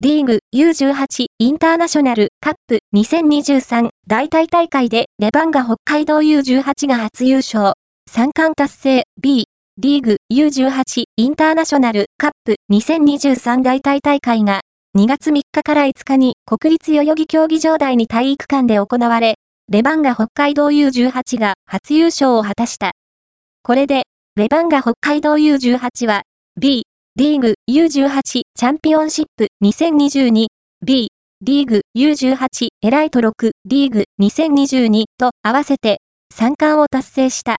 リーグ U18 インターナショナルカップ2023大体大会でレバンガ北海道 U18 が初優勝。三冠達成 B リーグ U18 インターナショナルカップ2023大体大会が2月3日から5日に国立代々木競技場内に体育館で行われ、レバンガ北海道 U18 が初優勝を果たした。これで、レバンガ北海道 U18 は、B、リーグ U18 チャンピオンシップ 2022B リーグ U18 エライト6リーグ2022と合わせて3冠を達成した。